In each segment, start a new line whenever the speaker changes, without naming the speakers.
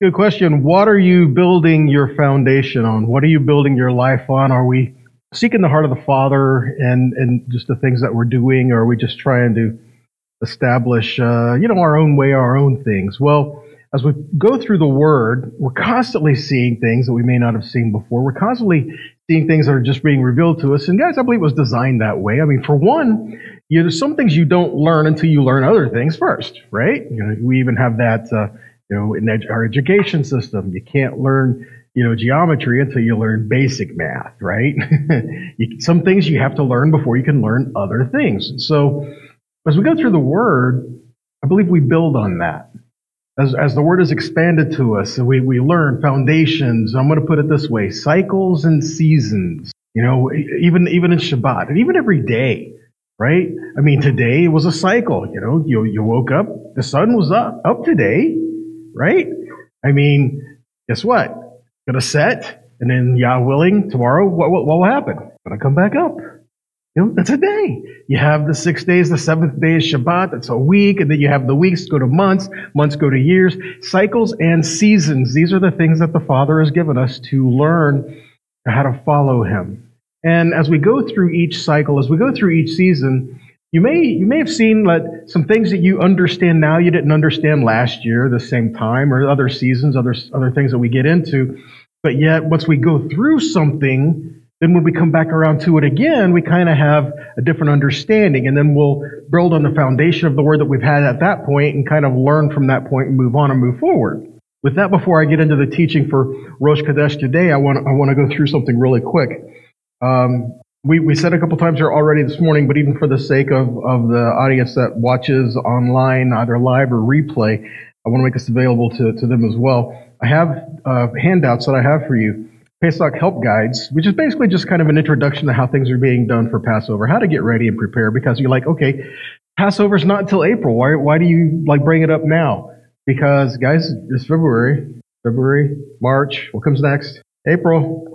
Good question. What are you building your foundation on? What are you building your life on? Are we seeking the heart of the Father and, and just the things that we're doing, or are we just trying to establish, uh, you know, our own way, our own things? Well, as we go through the Word, we're constantly seeing things that we may not have seen before. We're constantly seeing things that are just being revealed to us. And guys, I believe it was designed that way. I mean, for one, you know, some things you don't learn until you learn other things first, right? You know, we even have that, uh, you know, in ed- our education system, you can't learn, you know, geometry until you learn basic math, right? you, some things you have to learn before you can learn other things. So as we go through the Word, I believe we build on that as, as the word is expanded to us we, we learn foundations, I'm going to put it this way, cycles and seasons, you know, even, even in Shabbat and even every day, right? I mean, today was a cycle, you know, you, you woke up, the sun was up, up today, right? I mean, guess what? Gonna set and then Yah willing, tomorrow, what, what, what will happen? Gonna come back up. You know, that's a day. You have the six days, the seventh day is Shabbat, that's a week, and then you have the weeks go to months, months go to years, cycles and seasons. These are the things that the Father has given us to learn how to follow Him. And as we go through each cycle, as we go through each season, you may, you may have seen that some things that you understand now you didn't understand last year, the same time, or other seasons, other, other things that we get into. But yet, once we go through something, then when we come back around to it again, we kind of have a different understanding, and then we'll build on the foundation of the word that we've had at that point and kind of learn from that point and move on and move forward. With that, before I get into the teaching for Rosh Chodesh today, I want, I want to go through something really quick. Um, we, we said a couple times here already this morning, but even for the sake of, of the audience that watches online, either live or replay, I want to make this available to, to them as well. I have uh, handouts that I have for you. Pesach help guides, which is basically just kind of an introduction to how things are being done for Passover, how to get ready and prepare. Because you're like, okay, Passover's not until April. Why, why do you like bring it up now? Because guys, it's February, February, March. What comes next? April.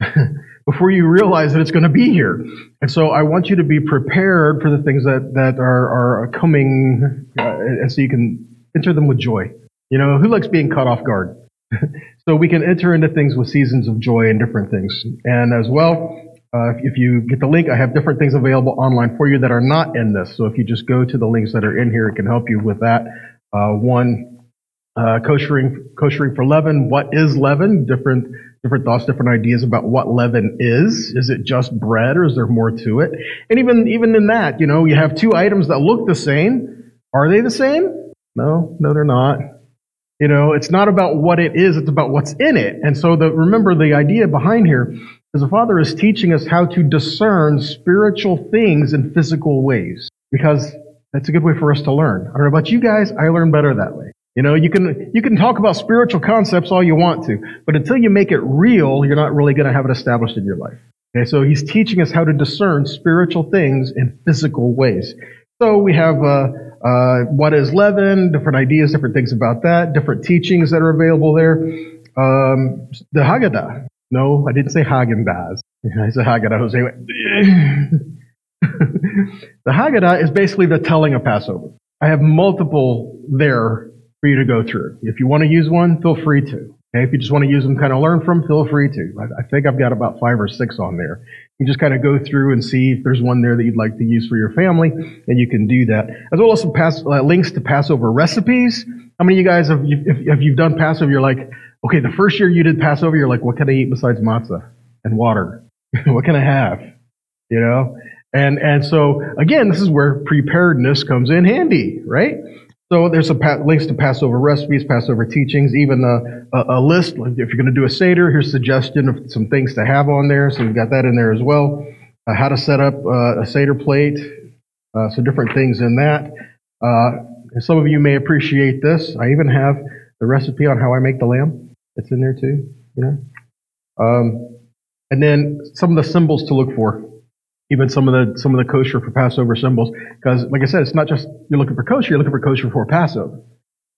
Before you realize that it's going to be here. And so I want you to be prepared for the things that, that are, are coming, uh, and so you can enter them with joy. You know, who likes being caught off guard? so we can enter into things with seasons of joy and different things. And as well, uh, if you get the link, I have different things available online for you that are not in this. So if you just go to the links that are in here, it can help you with that. Uh, one, uh, koshering, koshering for leaven. What is leaven? Different, different thoughts, different ideas about what leaven is. Is it just bread or is there more to it? And even, even in that, you know, you have two items that look the same. Are they the same? No, no, they're not. You know, it's not about what it is, it's about what's in it. And so the, remember the idea behind here is the Father is teaching us how to discern spiritual things in physical ways. Because that's a good way for us to learn. I don't know about you guys, I learn better that way. You know, you can, you can talk about spiritual concepts all you want to, but until you make it real, you're not really going to have it established in your life. Okay, so he's teaching us how to discern spiritual things in physical ways. So we have, uh, uh, what is leaven, different ideas, different things about that, different teachings that are available there. Um, the Haggadah. No, I didn't say Haagen-Dazs. I said Haggadah. Jose the Haggadah is basically the telling of Passover. I have multiple there for you to go through. If you want to use one, feel free to. Okay, if you just want to use them, kind of learn from, feel free to. I, I think I've got about five or six on there. You just kind of go through and see if there's one there that you'd like to use for your family, and you can do that. As well as some pass, uh, links to Passover recipes. How many of you guys have, if, if you've done Passover, you're like, okay, the first year you did Passover, you're like, what can I eat besides matzah and water? what can I have? You know? And, and so, again, this is where preparedness comes in handy, right? So there's some pa- links to Passover recipes, Passover teachings, even a, a, a list. If you're going to do a Seder, here's a suggestion of some things to have on there. So we've got that in there as well. Uh, how to set up uh, a Seder plate. Uh, so different things in that. Uh, some of you may appreciate this. I even have the recipe on how I make the lamb. It's in there too, you know. Um, and then some of the symbols to look for even some of the some of the kosher for Passover symbols. Because, like I said, it's not just you're looking for kosher; you're looking for kosher for Passover,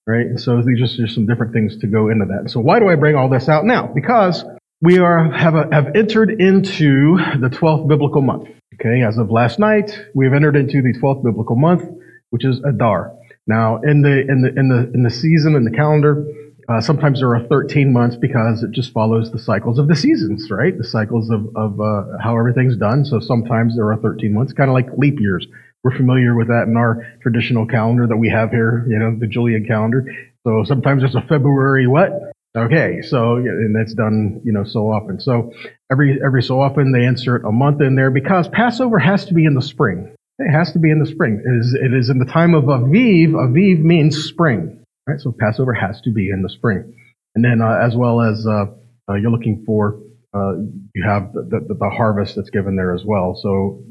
right? And so these are just some different things to go into that. So why do I bring all this out now? Because we are have a, have entered into the twelfth biblical month. Okay, as of last night, we have entered into the twelfth biblical month, which is Adar. Now, in the in the in the in the season in the calendar, Uh, sometimes there are 13 months because it just follows the cycles of the seasons, right? The cycles of, of uh, how everything's done. So sometimes there are 13 months, kind of like leap years. We're familiar with that in our traditional calendar that we have here, you know, the Julian calendar. So sometimes there's a February what? Okay, so and that's done, you know, so often. So every every so often they insert a month in there because Passover has to be in the spring. It has to be in the spring. It is it is in the time of Aviv. Aviv means spring, right? So Passover has to be in the spring, and then uh, as well as uh, uh, you're looking for, uh, you have the, the, the harvest that's given there as well. So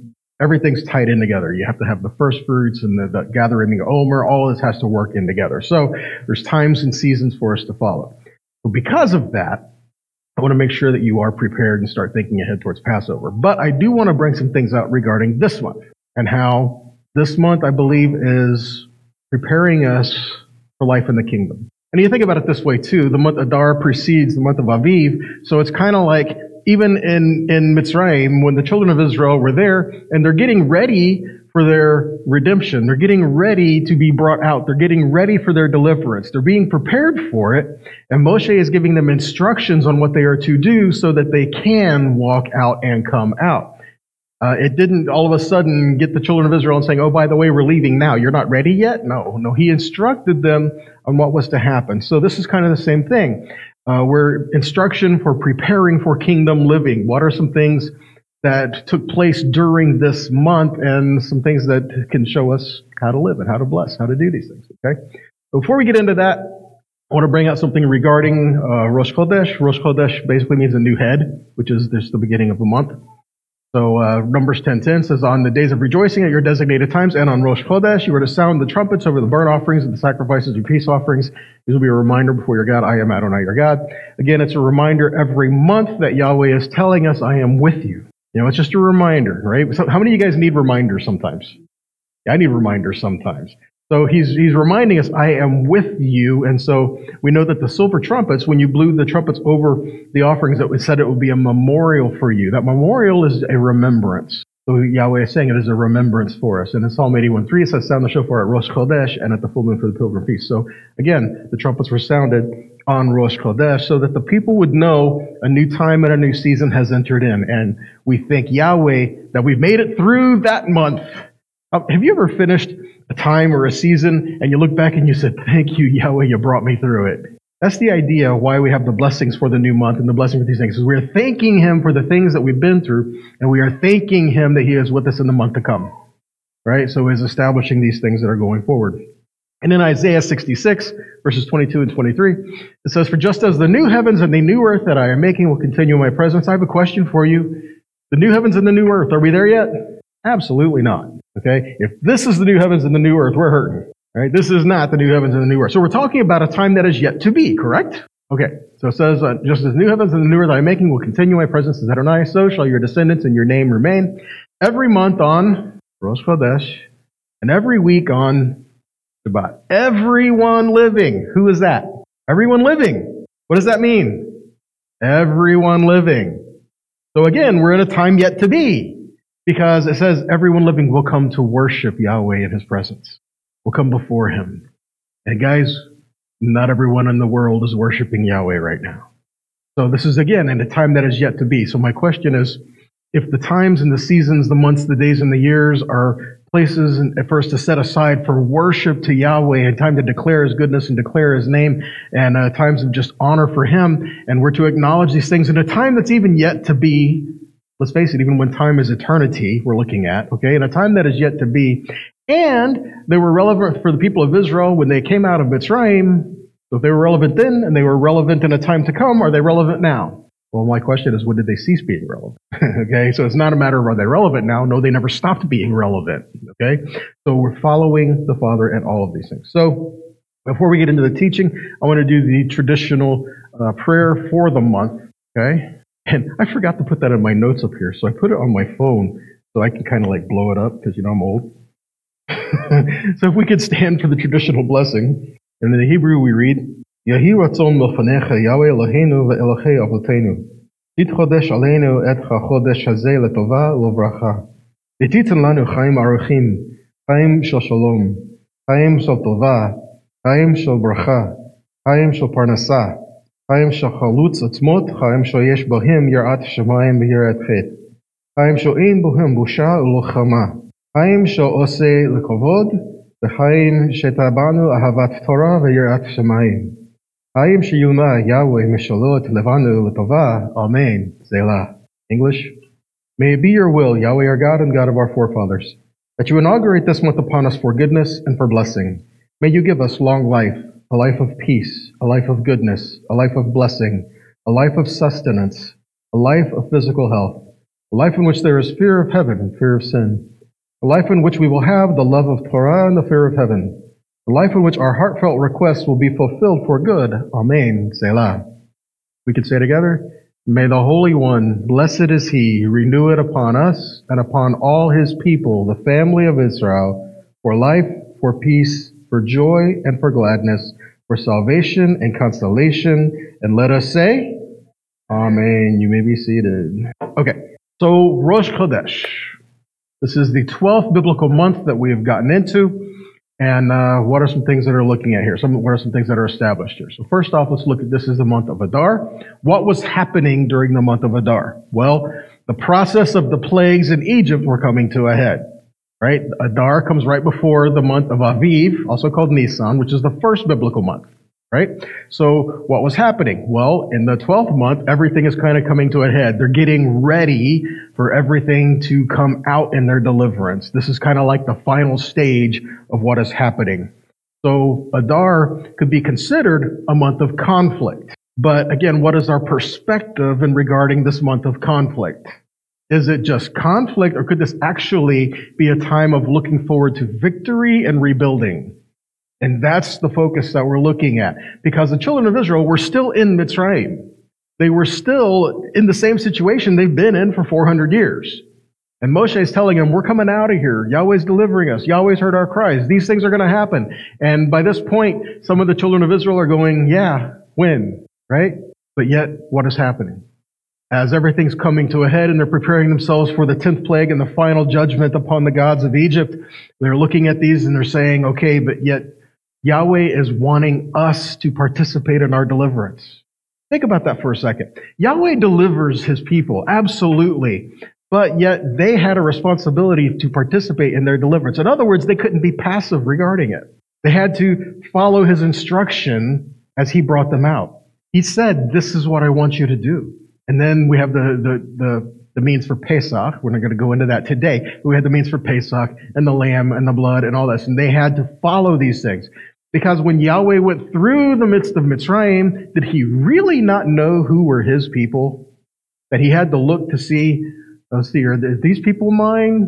everything's tied in together. You have to have the first fruits and the, the gathering the omer. All this has to work in together. So there's times and seasons for us to follow. But because of that, I want to make sure that you are prepared and start thinking ahead towards Passover. But I do want to bring some things out regarding this month and how this month, I believe, is preparing us for life in the kingdom. And you think about it this way too. The month Adar precedes the month of Aviv. So it's kind of like even in, in Mitzrayim, when the children of Israel were there and they're getting ready for their redemption. They're getting ready to be brought out. They're getting ready for their deliverance. They're being prepared for it. And Moshe is giving them instructions on what they are to do so that they can walk out and come out. Uh, it didn't all of a sudden get the children of Israel and saying, oh, by the way, we're leaving now. You're not ready yet? No, no. He instructed them on what was to happen. So this is kind of the same thing. Uh, we're instruction for preparing for kingdom living. What are some things that took place during this month and some things that can show us how to live and how to bless, how to do these things. Okay. Before we get into that, I want to bring out something regarding uh, Rosh Chodesh. Rosh Chodesh basically means a new head, which is just the beginning of the month. So uh, Numbers 10:10 says, "On the days of rejoicing at your designated times, and on Rosh Chodesh, you are to sound the trumpets over the burnt offerings and the sacrifices and peace offerings. This will be a reminder before your God. I am Adonai, your God. Again, it's a reminder every month that Yahweh is telling us, "I am with you." You know, it's just a reminder, right? So how many of you guys need reminders sometimes? I need reminders sometimes. So he's, he's reminding us, I am with you. And so we know that the silver trumpets, when you blew the trumpets over the offerings, that we said it would be a memorial for you. That memorial is a remembrance. So Yahweh is saying it is a remembrance for us. And in Psalm 81.3, it says, sound the shofar at Rosh Chodesh and at the full moon for the pilgrim feast. So again, the trumpets were sounded on Rosh Chodesh so that the people would know a new time and a new season has entered in. And we thank Yahweh that we've made it through that month. Have you ever finished a time or a season and you look back and you said, thank you, Yahweh, you brought me through it? That's the idea why we have the blessings for the new month and the blessing for these things. Is we're thanking Him for the things that we've been through, and we are thanking Him that He is with us in the month to come. Right? So He's establishing these things that are going forward. And in Isaiah 66, verses 22 and 23, it says, For just as the new heavens and the new earth that I am making will continue in my presence, I have a question for you. The new heavens and the new earth, are we there yet? Absolutely not. Okay? If this is the new heavens and the new earth, we're hurting. Right? This is not the new heavens and the new earth. So we're talking about a time that is yet to be, correct? Okay. So it says, uh, just as new heavens and the new earth I am making will continue my presence as Adonai, so shall your descendants and your name remain. Every month on Rosh Chodesh, and every week on Shabbat. Everyone living. Who is that? Everyone living. What does that mean? Everyone living. So again, we're in a time yet to be. Because it says everyone living will come to worship Yahweh in his presence. Will come before him. And guys, not everyone in the world is worshiping Yahweh right now. So this is again in a time that is yet to be. So my question is, if the times and the seasons, the months, the days, and the years are places for us to set aside for worship to Yahweh and time to declare His goodness and declare His name and uh, times of just honor for Him. And we're to acknowledge these things in a time that's even yet to be. Let's face it, even when time is eternity, we're looking at, okay, in a time that is yet to be. And they were relevant for the people of Israel when they came out of Mitzrayim. So if they were relevant then and they were relevant in a time to come, are they relevant now? Well, my question is, when did they cease being relevant? okay, so it's not a matter of are they relevant now? No, they never stopped being relevant. Okay, so we're following the Father and all of these things. So before we get into the teaching, I want to do the traditional uh, prayer for the month. Okay, and I forgot to put that in my notes up here, so I put it on my phone so I can kind of like blow it up because you know I'm old. so if we could stand for the traditional blessing, and in the Hebrew we read, יהי רצון מלפניך יהוה אלוהינו ואלוהי אבותינו, תתחדש עלינו את החודש הזה לטובה ולברכה. ותיתן לנו חיים ארוכים, חיים של שלום, חיים של טובה, חיים של ברכה, חיים של פרנסה, חיים של חלוץ עצמות, חיים שיש בהם יראת שמיים ויראת חטא, חיים שאין בהם בושה ולוחמה, חיים שעושה לכבוד, וחיים שטבענו אהבת תורה ויראת שמיים. חיים שיומה יהוה משלות לבנו לטובה, Amen. Selah. English. May it be your will, Yahweh our God and God of our forefathers, that you inaugurate this month upon us for goodness and for blessing. May you give us long life, a life of peace, a life of goodness, a life of blessing, a life of sustenance, a life of physical health, a life in which there is fear of heaven and fear of sin, a life in which we will have the love of Torah and the fear of heaven, a life in which our heartfelt requests will be fulfilled for good. Amen. Selah. We can say together, May the Holy One, blessed is He, renew it upon us and upon all His people, the family of Israel, for life, for peace, for joy, and for gladness, for salvation and consolation. And let us say, Amen. You may be seated. Okay, so Rosh Chodesh. This is the 12th biblical month that we have gotten into. And uh, what are some things that are looking at here? Some what are some things that are established here? So first off, let's look at this is the month of Adar. What was happening during the month of Adar? Well, the process of the plagues in Egypt were coming to a head. Right? Adar comes right before the month of Aviv, also called Nisan, which is the first biblical month right? So what was happening? Well, in the 12th month, everything is kind of coming to a head. They're getting ready for everything to come out in their deliverance. This is kind of like the final stage of what is happening. So Adar could be considered a month of conflict. But again, what is our perspective in regarding this month of conflict? Is it just conflict or could this actually be a time of looking forward to victory and rebuilding? And that's the focus that we're looking at. Because the children of Israel were still in Mitzrayim. They were still in the same situation they've been in for 400 years. And Moshe is telling them, we're coming out of here. Yahweh's delivering us. Yahweh's heard our cries. These things are going to happen. And by this point, some of the children of Israel are going, yeah, when? Right? But yet, what is happening? As everything's coming to a head and they're preparing themselves for the 10th plague and the final judgment upon the gods of Egypt, they're looking at these and they're saying, okay, but yet Yahweh is wanting us to participate in our deliverance. Think about that for a second. Yahweh delivers his people, absolutely. But yet they had a responsibility to participate in their deliverance. In other words, they couldn't be passive regarding it. They had to follow his instruction as he brought them out. He said, this is what I want you to do. And then we have the, the, the the means for Pesach. We're not going to go into that today. we had the means for Pesach and the lamb and the blood and all this. And they had to follow these things. Because when Yahweh went through the midst of Mitzrayim, did he really not know who were his people? That he had to look to see, oh, see, are these people mine?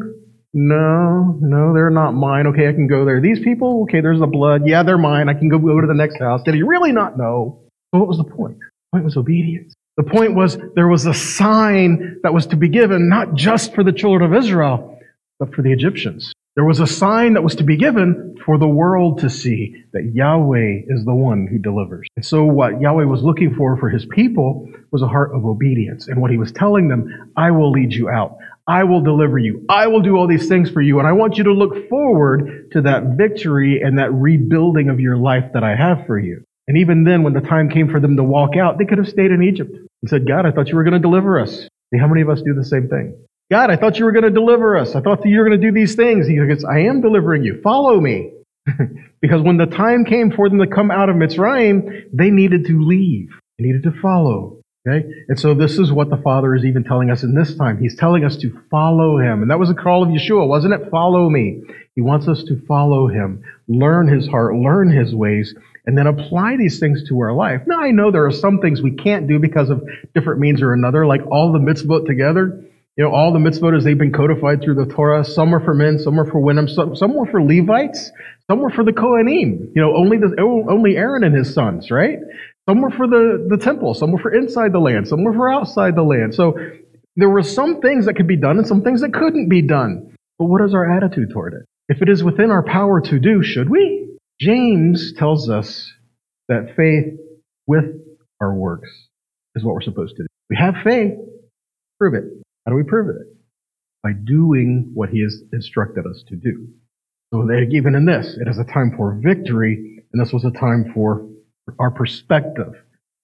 No, no, they're not mine. Okay, I can go there. These people, okay, there's the blood. Yeah, they're mine. I can go, go to the next house. Did he really not know? So what was the point? The point was obedience. The point was there was a sign that was to be given not just for the children of Israel, but for the Egyptians. There was a sign that was to be given for the world to see that Yahweh is the one who delivers. And so what Yahweh was looking for for his people was a heart of obedience. And what he was telling them, I will lead you out. I will deliver you. I will do all these things for you. And I want you to look forward to that victory and that rebuilding of your life that I have for you. And even then, when the time came for them to walk out, they could have stayed in Egypt and said, God, I thought you were going to deliver us. See, how many of us do the same thing? God, I thought you were going to deliver us. I thought you were going to do these things. He goes, I am delivering you. Follow me. because when the time came for them to come out of Mitzrayim, they needed to leave. They needed to follow. Okay? And so this is what the Father is even telling us in this time. He's telling us to follow Him. And that was a call of Yeshua, wasn't it? Follow me. He wants us to follow Him, learn His heart, learn His ways, and then apply these things to our life. Now, I know there are some things we can't do because of different means or another, like all the mitzvot together. You know, all the mitzvot as they've been codified through the Torah. Some are for men, some are for women, some, some were for Levites, some were for the Kohanim. You know, only the, only Aaron and his sons, right? Some were for the, the temple, some were for inside the land, some were for outside the land. So there were some things that could be done and some things that couldn't be done. But what is our attitude toward it? If it is within our power to do, should we? James tells us that faith with our works is what we're supposed to do. We have faith, prove it. How do we prove it? By doing what he has instructed us to do. So even in this, it is a time for victory, and this was a time for our perspective.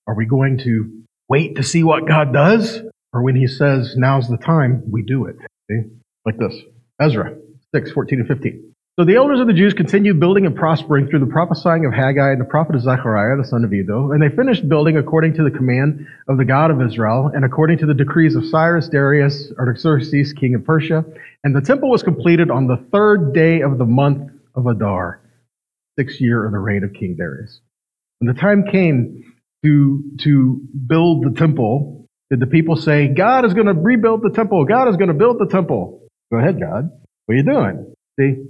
Are we going to wait to see what God does? Or when he says, now's the time, we do it. Like this. Ezra 6, 14 and 15. So the elders of the Jews continued building and prospering through the prophesying of Haggai and the prophet of Zechariah, the son of Iddo, and they finished building according to the command of the God of Israel and according to the decrees of Cyrus, Darius, Artaxerxes, king of Persia. And the temple was completed on the third day of the month of Adar, sixth year of the reign of King Darius. When the time came to, to build the temple, did the people say, God is going to rebuild the temple. God is going to build the temple. Go ahead, God. What are you doing? See,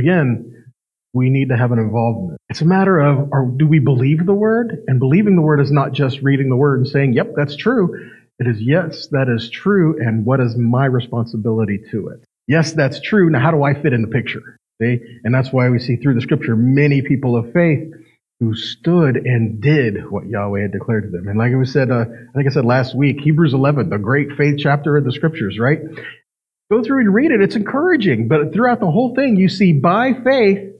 Again, we need to have an involvement. It's a matter of are, do we believe the word? And believing the word is not just reading the word and saying, yep, that's true. It is, yes, that is true. And what is my responsibility to it? Yes, that's true. Now, how do I fit in the picture? See? And that's why we see through the scripture many people of faith who stood and did what Yahweh had declared to them. And like I said, uh, I think I said last week, Hebrews 11, the great faith chapter of the scriptures, right? Go through and read it. It's encouraging. But throughout the whole thing, you see by faith,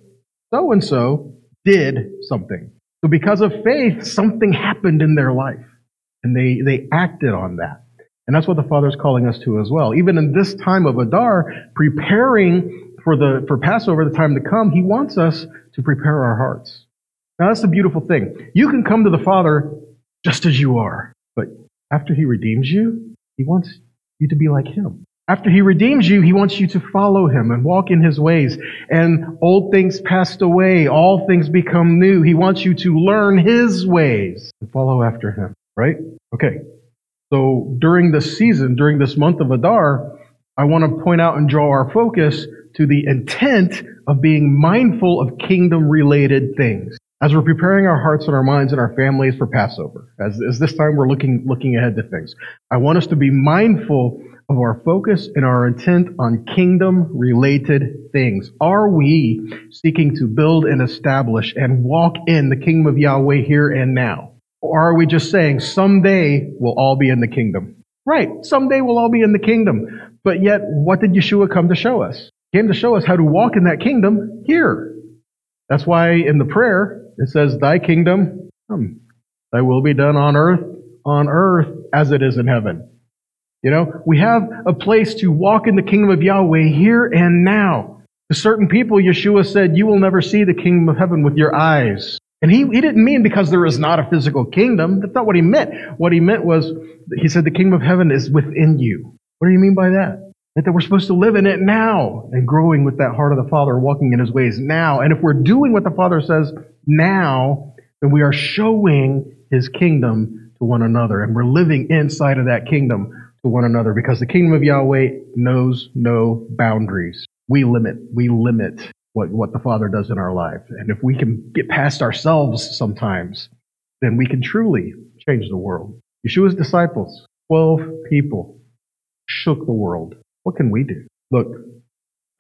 so and so did something. So because of faith, something happened in their life. And they, they acted on that. And that's what the Father is calling us to as well. Even in this time of Adar, preparing for the, for Passover, the time to come, He wants us to prepare our hearts. Now that's the beautiful thing. You can come to the Father just as you are. But after He redeems you, He wants you to be like Him. After he redeems you, he wants you to follow him and walk in his ways. And old things passed away, all things become new. He wants you to learn his ways and follow after him, right? Okay. So during this season, during this month of Adar, I want to point out and draw our focus to the intent of being mindful of kingdom related things. As we're preparing our hearts and our minds and our families for Passover, as, as this time we're looking, looking ahead to things, I want us to be mindful of our focus and our intent on kingdom related things? Are we seeking to build and establish and walk in the kingdom of Yahweh here and now? Or are we just saying someday we'll all be in the kingdom? Right, someday we'll all be in the kingdom. But yet, what did Yeshua come to show us? He came to show us how to walk in that kingdom here. That's why in the prayer it says, Thy kingdom come, thy will be done on earth, on earth as it is in heaven. You know, we have a place to walk in the kingdom of Yahweh here and now. To certain people, Yeshua said, You will never see the kingdom of heaven with your eyes. And he, he didn't mean because there is not a physical kingdom. That's not what he meant. What he meant was, he said, the kingdom of heaven is within you. What do you mean by that? That we're supposed to live in it now and growing with that heart of the Father, walking in his ways now. And if we're doing what the Father says now, then we are showing his kingdom to one another. And we're living inside of that kingdom to one another because the kingdom of Yahweh knows no boundaries. We limit, we limit what, what the Father does in our life. And if we can get past ourselves sometimes, then we can truly change the world. Yeshua's disciples, 12 people, shook the world. What can we do? Look,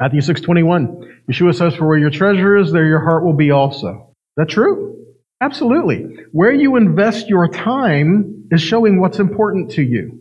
Matthew 6:21. Yeshua says, "For where your treasure is, there your heart will be also." Is that true? Absolutely. Where you invest your time is showing what's important to you.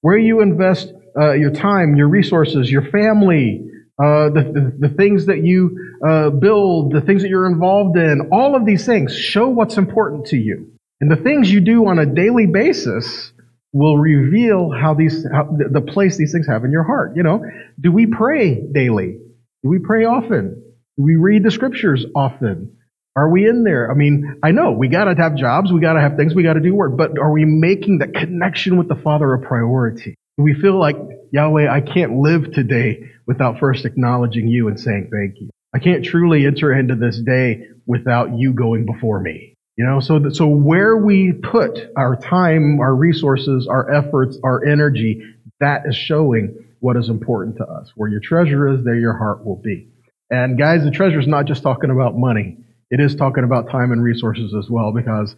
Where you invest uh, your time, your resources, your family, uh, the, the, the, things that you uh, build, the things that you're involved in, all of these things show what's important to you. And the things you do on a daily basis will reveal how these, how, the place these things have in your heart. You know, do we pray daily? Do we pray often? Do we read the scriptures often? Are we in there? I mean, I know we got to have jobs, we got to have things, we got to do work, but are we making that connection with the Father a priority? Do we feel like, Yahweh, I can't live today without first acknowledging you and saying thank you? I can't truly enter into this day without you going before me. You know, so that, so where we put our time, our resources, our efforts, our energy, that is showing what is important to us. Where your treasure is, there your heart will be. And guys, the treasure is not just talking about money it is talking about time and resources as well because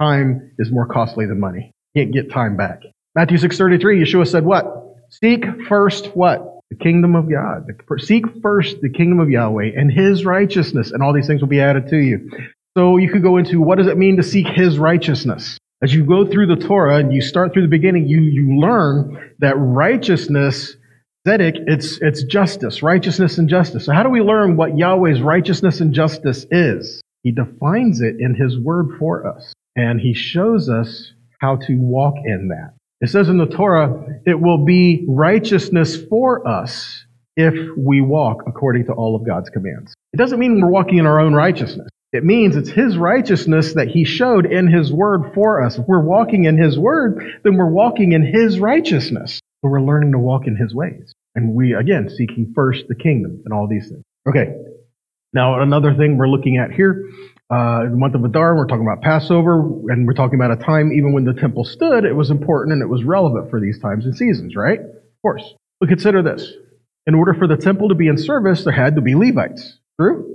time is more costly than money. You can't get time back. Matthew 6.33, Yeshua said what? Seek first what? The kingdom of God. Seek first the kingdom of Yahweh and his righteousness, and all these things will be added to you. So you could go into what does it mean to seek his righteousness? As you go through the Torah and you start through the beginning, you, you learn that righteousness Tzedek, it's, it's justice, righteousness and justice. So how do we learn what Yahweh's righteousness and justice is? He defines it in His Word for us. And He shows us how to walk in that. It says in the Torah, it will be righteousness for us if we walk according to all of God's commands. It doesn't mean we're walking in our own righteousness. It means it's His righteousness that He showed in His Word for us. If we're walking in His Word, then we're walking in His righteousness. So we're learning to walk in His ways. And we, again, seeking first the kingdom and all these things. Okay. Now, another thing we're looking at here uh, the month of Adar, we're talking about Passover, and we're talking about a time even when the temple stood, it was important and it was relevant for these times and seasons, right? Of course. But consider this. In order for the temple to be in service, there had to be Levites. True?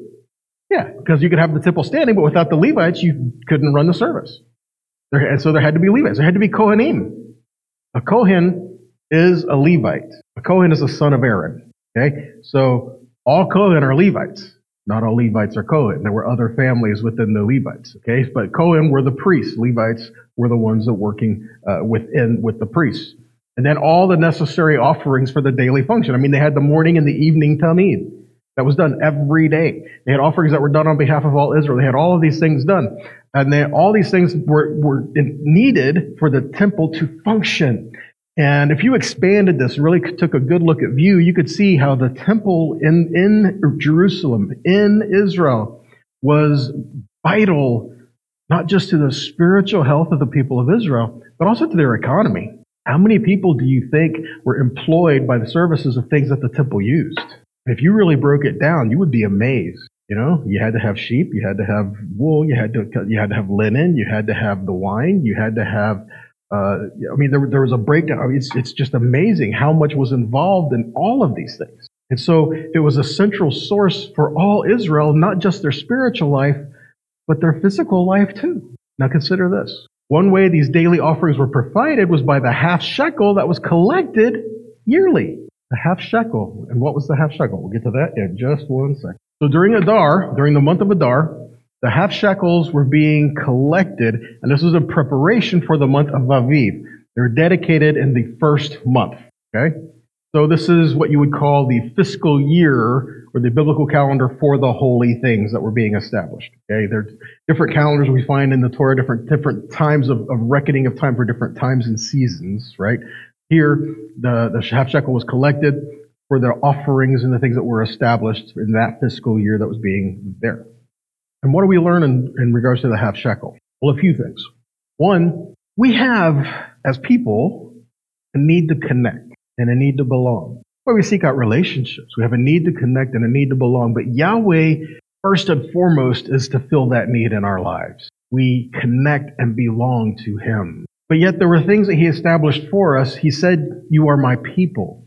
Yeah, because you could have the temple standing, but without the Levites, you couldn't run the service. There, and so there had to be Levites. There had to be Kohanim. A Kohen is a Levite. A Kohen is a son of Aaron. Okay? So all Kohen are Levites. Not all Levites are Cohen. There were other families within the Levites. Okay, but Cohen were the priests. Levites were the ones that working uh, within with the priests. And then all the necessary offerings for the daily function. I mean, they had the morning and the evening tamid. That was done every day. They had offerings that were done on behalf of all Israel. They had all of these things done. And then all these things were, were needed for the temple to function. And if you expanded this, really took a good look at view, you could see how the temple in, in Jerusalem, in Israel, was vital, not just to the spiritual health of the people of Israel, but also to their economy. How many people do you think were employed by the services of things that the temple used? If you really broke it down, you would be amazed. You know, you had to have sheep, you had to have wool, you had to you had to have linen, you had to have the wine, you had to have uh, I mean, there, there was a breakdown. I mean, it's, it's just amazing how much was involved in all of these things. And so it was a central source for all Israel, not just their spiritual life, but their physical life too. Now consider this. One way these daily offerings were provided was by the half shekel that was collected yearly. The half shekel. And what was the half shekel? We'll get to that in just one second. So during Adar, during the month of Adar, the half shekels were being collected, and this was in preparation for the month of Aviv. They're dedicated in the first month. Okay? So this is what you would call the fiscal year or the biblical calendar for the holy things that were being established. Okay? There are different calendars we find in the Torah, different different times of, of reckoning of time for different times and seasons, right? Here, the, the half shekel was collected for the offerings and the things that were established in that fiscal year that was being there. And what do we learn in, in regards to the half shekel? Well, a few things. One, we have, as people, a need to connect and a need to belong. Where we seek out relationships. We have a need to connect and a need to belong. But Yahweh, first and foremost, is to fill that need in our lives. We connect and belong to Him. But yet there were things that He established for us. He said, You are my people.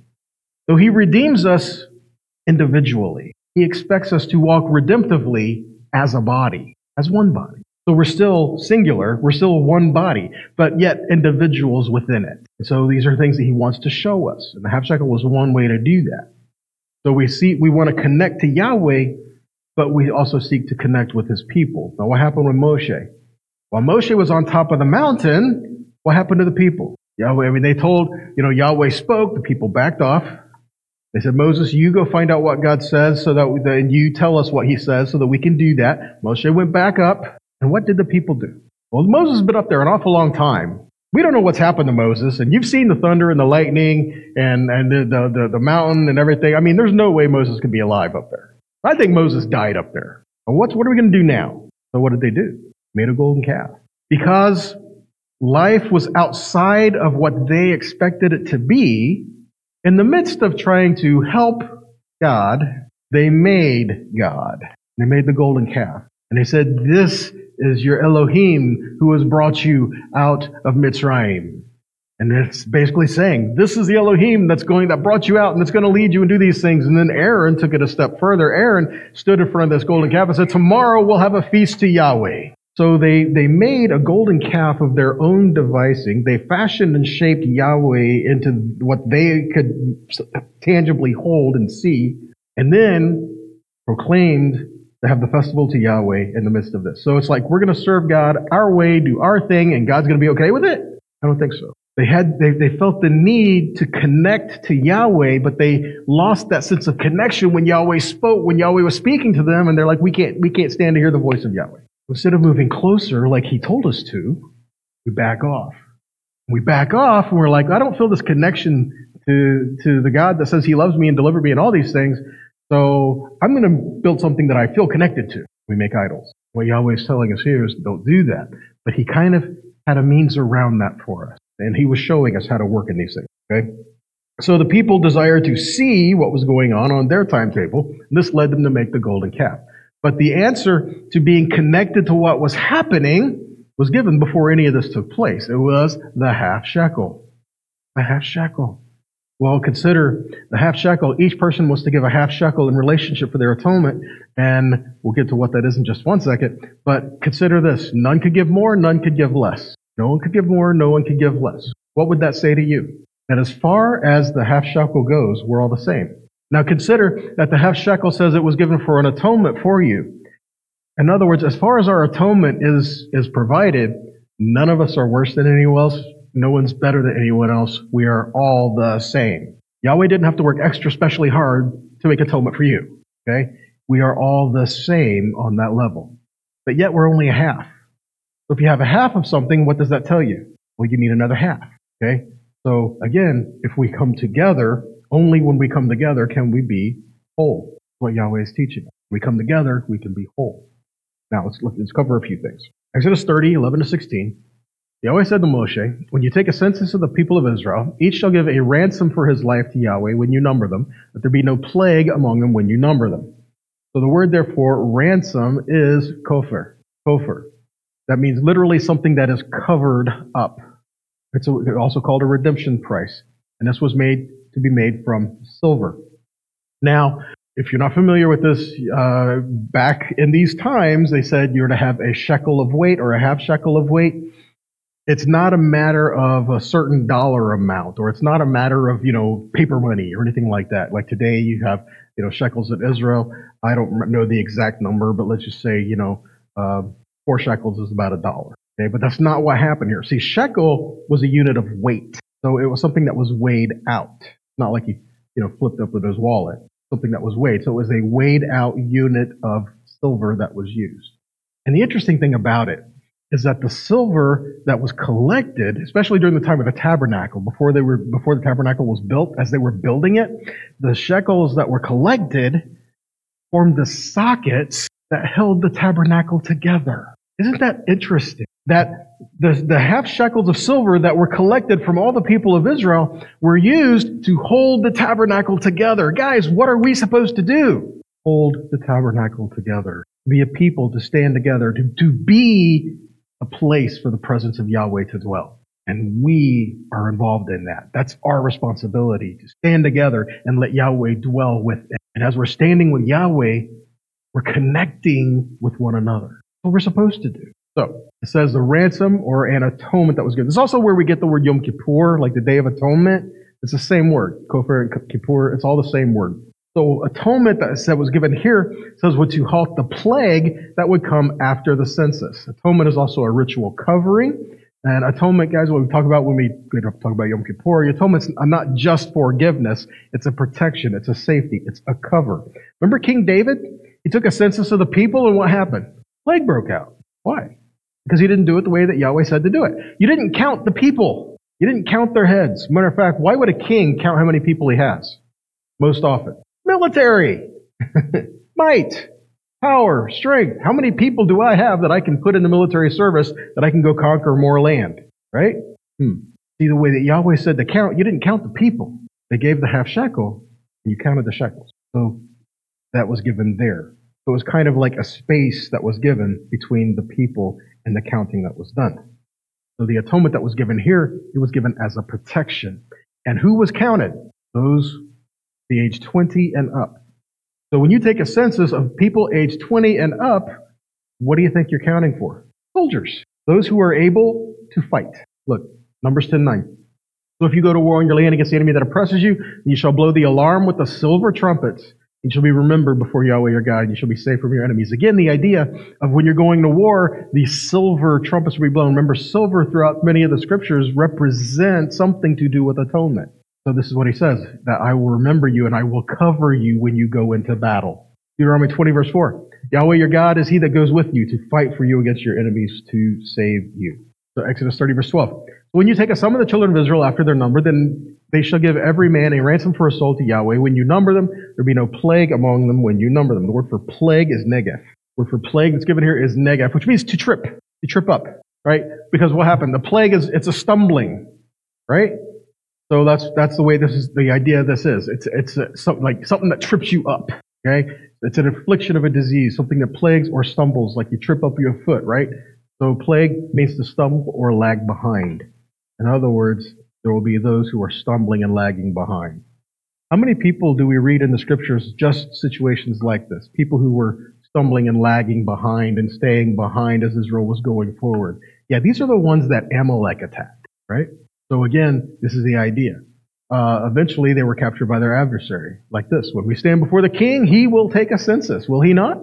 Though He redeems us individually, He expects us to walk redemptively as a body, as one body. So we're still singular, we're still one body, but yet individuals within it. So these are things that he wants to show us. And the half was one way to do that. So we see, we want to connect to Yahweh, but we also seek to connect with his people. Now what happened with Moshe? While Moshe was on top of the mountain, what happened to the people? Yahweh, I mean, they told, you know, Yahweh spoke, the people backed off. They said, Moses, you go find out what God says so that, and you tell us what he says so that we can do that. Moshe went back up. And what did the people do? Well, Moses has been up there an awful long time. We don't know what's happened to Moses, and you've seen the thunder and the lightning and, and the, the, the, the mountain and everything. I mean, there's no way Moses could be alive up there. I think Moses died up there. Well, what's, what are we going to do now? So what did they do? Made a golden calf. Because life was outside of what they expected it to be, in the midst of trying to help God, they made God. They made the golden calf. And they said, This is your Elohim who has brought you out of Mitzrayim. And it's basically saying, this is the Elohim that's going, that brought you out and that's going to lead you and do these things. And then Aaron took it a step further. Aaron stood in front of this golden calf and said, tomorrow we'll have a feast to Yahweh. So they, they made a golden calf of their own devising. They fashioned and shaped Yahweh into what they could tangibly hold and see, and then proclaimed to have the festival to Yahweh in the midst of this. So it's like we're going to serve God our way, do our thing, and God's going to be okay with it? I don't think so. They had, they, they felt the need to connect to Yahweh, but they lost that sense of connection when Yahweh spoke, when Yahweh was speaking to them, and they're like, we can't, we can't stand to hear the voice of Yahweh. Instead of moving closer like he told us to, we back off. We back off and we're like, I don't feel this connection to, to the God that says he loves me and delivered me and all these things. So I'm going to build something that I feel connected to. We make idols. What Yahweh is telling us here is don't do that. But he kind of had a means around that for us. And he was showing us how to work in these things. Okay? So the people desired to see what was going on on their timetable. And this led them to make the golden calf. But the answer to being connected to what was happening was given before any of this took place. It was the half shekel. The half shekel. Well, consider the half shekel. Each person was to give a half shekel in relationship for their atonement. And we'll get to what that is in just one second. But consider this. None could give more, none could give less. No one could give more, no one could give less. What would that say to you? That as far as the half shekel goes, we're all the same. Now consider that the half shekel says it was given for an atonement for you. In other words, as far as our atonement is, is provided, none of us are worse than anyone else. No one's better than anyone else. We are all the same. Yahweh didn't have to work extra specially hard to make atonement for you. Okay? We are all the same on that level. But yet we're only a half. So if you have a half of something, what does that tell you? Well, you need another half. Okay? So again, if we come together, only when we come together can we be whole. What Yahweh is teaching we come together, we can be whole. Now let's look, let's cover a few things. Exodus 30, 11 to 16. Yahweh said to Moshe, When you take a census of the people of Israel, each shall give a ransom for his life to Yahweh when you number them, that there be no plague among them when you number them. So the word, therefore, ransom is kofar. Kofar. That means literally something that is covered up. It's also called a redemption price. And this was made to be made from silver. Now, if you're not familiar with this, uh, back in these times, they said you're to have a shekel of weight or a half shekel of weight. It's not a matter of a certain dollar amount, or it's not a matter of, you know, paper money or anything like that. Like today, you have, you know, shekels in Israel. I don't know the exact number, but let's just say, you know, uh, four shekels is about a dollar. Okay, but that's not what happened here. See, shekel was a unit of weight. So it was something that was weighed out. Not like he, you know, flipped up with his wallet. Something that was weighed. So it was a weighed out unit of silver that was used. And the interesting thing about it is that the silver that was collected, especially during the time of the tabernacle, before they were, before the tabernacle was built, as they were building it, the shekels that were collected formed the sockets that held the tabernacle together. Isn't that interesting? That the, the half shekels of silver that were collected from all the people of Israel were used to hold the tabernacle together. Guys, what are we supposed to do? Hold the tabernacle together. Be a people to stand together, to, to be a place for the presence of Yahweh to dwell. And we are involved in that. That's our responsibility to stand together and let Yahweh dwell with it. And as we're standing with Yahweh, we're connecting with one another. That's what we're supposed to do. So it says the ransom or an atonement that was given. This is also where we get the word Yom Kippur, like the Day of Atonement. It's the same word. Kofar and Kippur, it's all the same word. So atonement that said was given here says would to halt the plague that would come after the census. Atonement is also a ritual covering. And atonement, guys, what we talk about when we talk about Yom Kippur, atonement's not just forgiveness, it's a protection, it's a safety, it's a cover. Remember King David? He took a census of the people and what happened? Plague broke out. Why? Because he didn't do it the way that Yahweh said to do it. You didn't count the people. You didn't count their heads. Matter of fact, why would a king count how many people he has? Most often. Military. Might. Power. Strength. How many people do I have that I can put in the military service that I can go conquer more land? Right? Hmm. See, the way that Yahweh said to count, you didn't count the people. They gave the half shekel, and you counted the shekels. So that was given there. So it was kind of like a space that was given between the people and the counting that was done. So the atonement that was given here, it was given as a protection. And who was counted? Those the age 20 and up. So when you take a census of people age 20 and up, what do you think you're counting for? Soldiers. Those who are able to fight. Look, Numbers 10 9. So if you go to war on your land against the enemy that oppresses you, you shall blow the alarm with the silver trumpets, You shall be remembered before Yahweh your God, and you shall be safe from your enemies. Again, the idea of when you're going to war, the silver trumpets will be blown. Remember, silver throughout many of the scriptures represent something to do with atonement. So this is what he says, that I will remember you and I will cover you when you go into battle. Deuteronomy 20 verse 4. Yahweh your God is he that goes with you to fight for you against your enemies to save you. So Exodus 30 verse 12. When you take a sum of the children of Israel after their number, then they shall give every man a ransom for a soul to Yahweh. When you number them, there be no plague among them when you number them. The word for plague is negef. The word for plague that's given here is negef, which means to trip. To trip up, right? Because what happened? The plague is, it's a stumbling, right? So that's that's the way this is the idea this is. It's it's a, something like something that trips you up. Okay, it's an affliction of a disease, something that plagues or stumbles, like you trip up your foot, right? So plague means to stumble or lag behind. In other words, there will be those who are stumbling and lagging behind. How many people do we read in the scriptures just situations like this? People who were stumbling and lagging behind and staying behind as Israel was going forward. Yeah, these are the ones that Amalek attacked, right? So again, this is the idea. Uh, eventually, they were captured by their adversary, like this. When we stand before the king, he will take a census, will he not?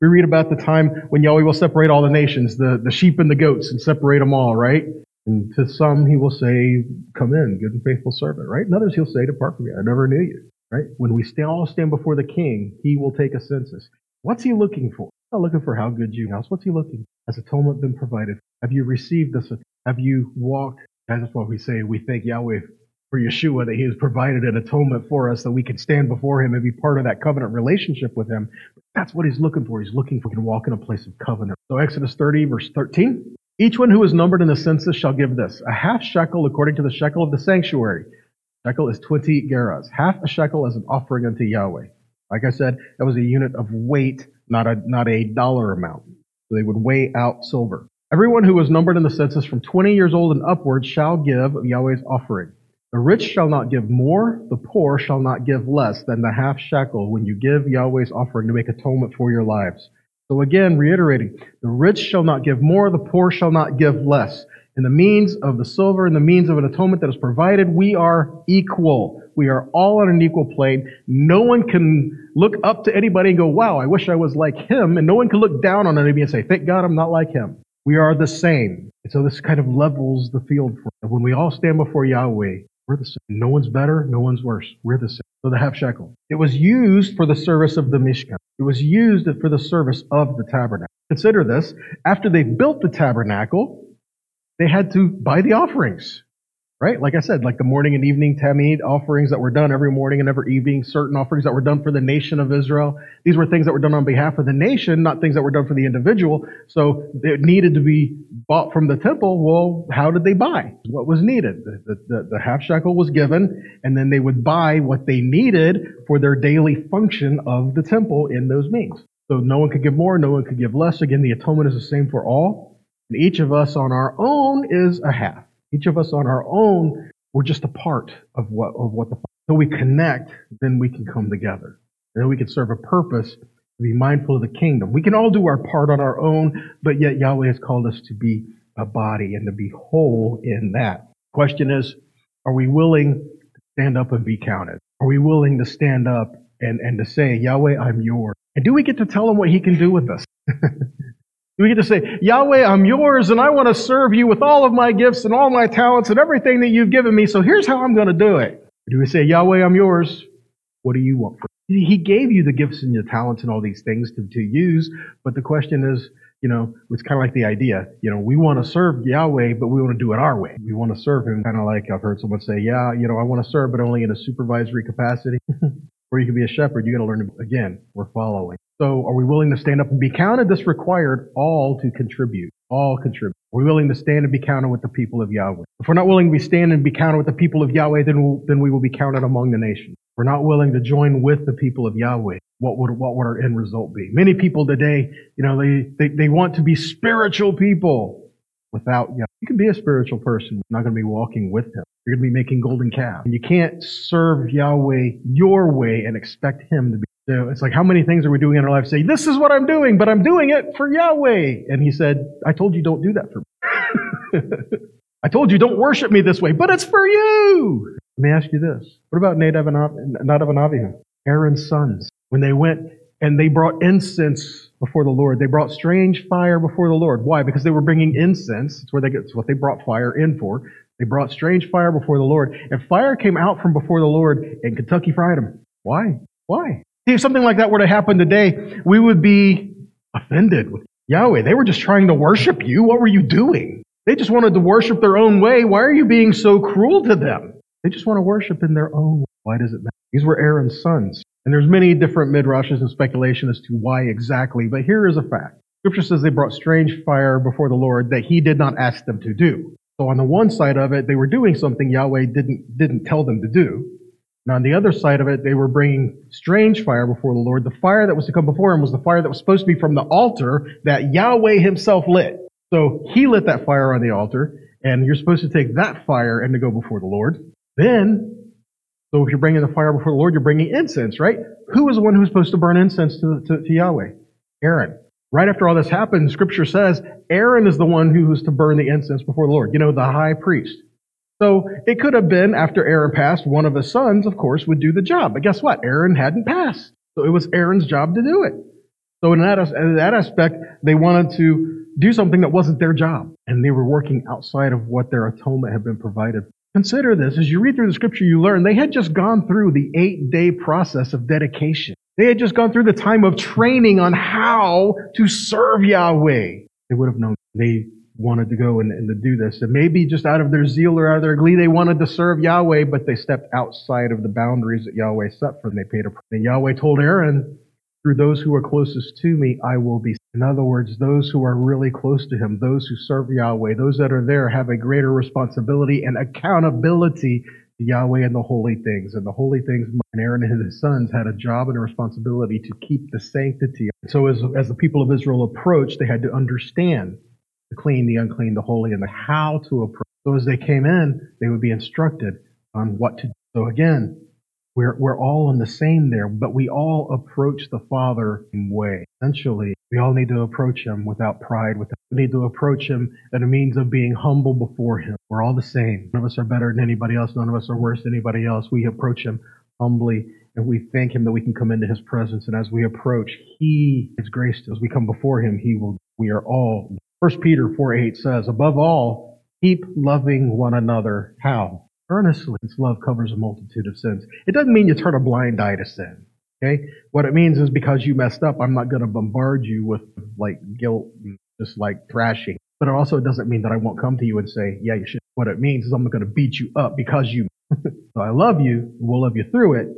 We read about the time when Yahweh will separate all the nations, the, the sheep and the goats, and separate them all, right? And to some, he will say, Come in, good and faithful servant, right? And others, he'll say, Depart from me, I never knew you, right? When we all stand before the king, he will take a census. What's he looking for? He's not looking for how good you house. What's he looking? for? Has atonement been provided? Have you received this? Have you walked that's why we say we thank Yahweh for Yeshua that He has provided an atonement for us that we can stand before Him and be part of that covenant relationship with Him. That's what He's looking for. He's looking for we can walk in a place of covenant. So Exodus 30 verse 13. Each one who is numbered in the census shall give this, a half shekel according to the shekel of the sanctuary. Shekel is 20 gerahs. Half a shekel as an offering unto Yahweh. Like I said, that was a unit of weight, not a, not a dollar amount. So they would weigh out silver. Everyone who was numbered in the census from 20 years old and upward shall give Yahweh's offering. The rich shall not give more, the poor shall not give less than the half shekel when you give Yahweh's offering to make atonement for your lives. So again, reiterating, the rich shall not give more, the poor shall not give less. In the means of the silver and the means of an atonement that is provided, we are equal. We are all on an equal plane. No one can look up to anybody and go, wow, I wish I was like him. And no one can look down on anybody and say, thank God I'm not like him. We are the same. And so this kind of levels the field for us. When we all stand before Yahweh, we're the same. No one's better, no one's worse. We're the same. So the half shekel. It was used for the service of the Mishkan. It was used for the service of the tabernacle. Consider this. After they built the tabernacle, they had to buy the offerings right? Like I said, like the morning and evening tamid offerings that were done every morning and every evening, certain offerings that were done for the nation of Israel. These were things that were done on behalf of the nation, not things that were done for the individual. So it needed to be bought from the temple. Well, how did they buy? What was needed? The, the, the half shekel was given, and then they would buy what they needed for their daily function of the temple in those means. So no one could give more, no one could give less. Again, the atonement is the same for all. And each of us on our own is a half. Each of us on our own, we're just a part of what, of what the, so we connect, then we can come together. And then we can serve a purpose to be mindful of the kingdom. We can all do our part on our own, but yet Yahweh has called us to be a body and to be whole in that. Question is, are we willing to stand up and be counted? Are we willing to stand up and, and to say, Yahweh, I'm yours? And do we get to tell him what he can do with us? We get to say, Yahweh, I'm yours and I want to serve you with all of my gifts and all my talents and everything that you've given me. So here's how I'm going to do it. Do we say, Yahweh, I'm yours? What do you want? He gave you the gifts and the talents and all these things to, to use. But the question is, you know, it's kind of like the idea, you know, we want to serve Yahweh, but we want to do it our way. We want to serve him kind of like I've heard someone say, yeah, you know, I want to serve, but only in a supervisory capacity. or you can be a shepherd. You got to learn again, we're following. So are we willing to stand up and be counted? This required all to contribute. All contribute. Are we willing to stand and be counted with the people of Yahweh? If we're not willing to be stand and be counted with the people of Yahweh, then we'll, then we will be counted among the nations. If we're not willing to join with the people of Yahweh. What would, what would our end result be? Many people today, you know, they, they, they want to be spiritual people without Yahweh. You can be a spiritual person, You're not going to be walking with Him. You're going to be making golden calves. And you can't serve Yahweh your way and expect Him to be so it's like, how many things are we doing in our life? Say, this is what I'm doing, but I'm doing it for Yahweh. And he said, I told you don't do that for me. I told you don't worship me this way, but it's for you. Let me ask you this. What about Nadav and Abihu? Aaron's sons. when they went and they brought incense before the Lord. They brought strange fire before the Lord. Why? Because they were bringing incense. It's where they it's what they brought fire in for. They brought strange fire before the Lord. And fire came out from before the Lord and Kentucky fried them. Why? Why? See, if something like that were to happen today, we would be offended with Yahweh. They were just trying to worship you. What were you doing? They just wanted to worship their own way. Why are you being so cruel to them? They just want to worship in their own way. Why does it matter? These were Aaron's sons. And there's many different midrashes and speculation as to why exactly, but here is a fact. Scripture says they brought strange fire before the Lord that he did not ask them to do. So on the one side of it, they were doing something Yahweh didn't, didn't tell them to do. And on the other side of it, they were bringing strange fire before the Lord. The fire that was to come before him was the fire that was supposed to be from the altar that Yahweh himself lit. So he lit that fire on the altar, and you're supposed to take that fire and to go before the Lord. Then so if you're bringing the fire before the Lord, you're bringing incense, right? Who is the one who's supposed to burn incense to, to, to Yahweh? Aaron. Right after all this happened, Scripture says Aaron is the one who was to burn the incense before the Lord. You know, the high priest. So it could have been after Aaron passed, one of his sons, of course, would do the job. But guess what? Aaron hadn't passed. So it was Aaron's job to do it. So in that, in that aspect, they wanted to do something that wasn't their job. And they were working outside of what their atonement had been provided. Consider this. As you read through the scripture, you learn they had just gone through the eight day process of dedication. They had just gone through the time of training on how to serve Yahweh. They would have known they wanted to go and, and, to do this. And maybe just out of their zeal or out of their glee, they wanted to serve Yahweh, but they stepped outside of the boundaries that Yahweh set for them. They paid a price. And Yahweh told Aaron, through those who are closest to me, I will be. In other words, those who are really close to him, those who serve Yahweh, those that are there have a greater responsibility and accountability to Yahweh and the holy things. And the holy things, and Aaron and his sons had a job and a responsibility to keep the sanctity. So as, as the people of Israel approached, they had to understand the clean, the unclean, the holy, and the how to approach. So as they came in, they would be instructed on what to do. So again, we're, we're all in the same there, but we all approach the Father in way. Essentially, we all need to approach Him without pride. Without, we need to approach Him as a means of being humble before Him. We're all the same. None of us are better than anybody else. None of us are worse than anybody else. We approach Him humbly and we thank Him that we can come into His presence. And as we approach, He is grace As. We come before Him. He will, we are all. First Peter 4 8 says, above all, keep loving one another. How? earnestly. His love covers a multitude of sins. It doesn't mean you turn a blind eye to sin. Okay? What it means is because you messed up, I'm not going to bombard you with like guilt and just like thrashing. But it also doesn't mean that I won't come to you and say, yeah, you should. What it means is I'm going to beat you up because you. so I love you. We'll love you through it.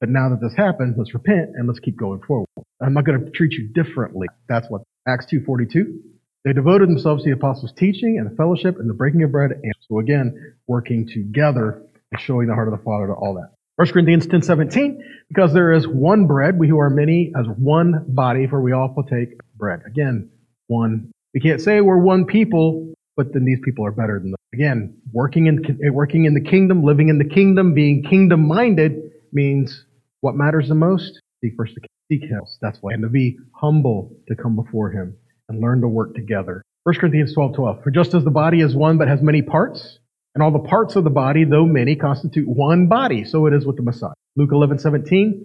But now that this happened, let's repent and let's keep going forward. I'm not going to treat you differently. That's what Acts 2.42 they devoted themselves to the apostles' teaching and the fellowship and the breaking of bread. And so again, working together and showing the heart of the Father to all that. 1 Corinthians 10 17, because there is one bread, we who are many as one body, for we all partake bread. Again, one. We can't say we're one people, but then these people are better than them. Again, working in, working in the kingdom, living in the kingdom, being kingdom minded means what matters the most? Seek first the kingdom. seek him. That's why. And to be humble to come before him and learn to work together. 1 Corinthians 12, 12. For just as the body is one but has many parts, and all the parts of the body, though many, constitute one body, so it is with the Messiah. Luke 11, 17.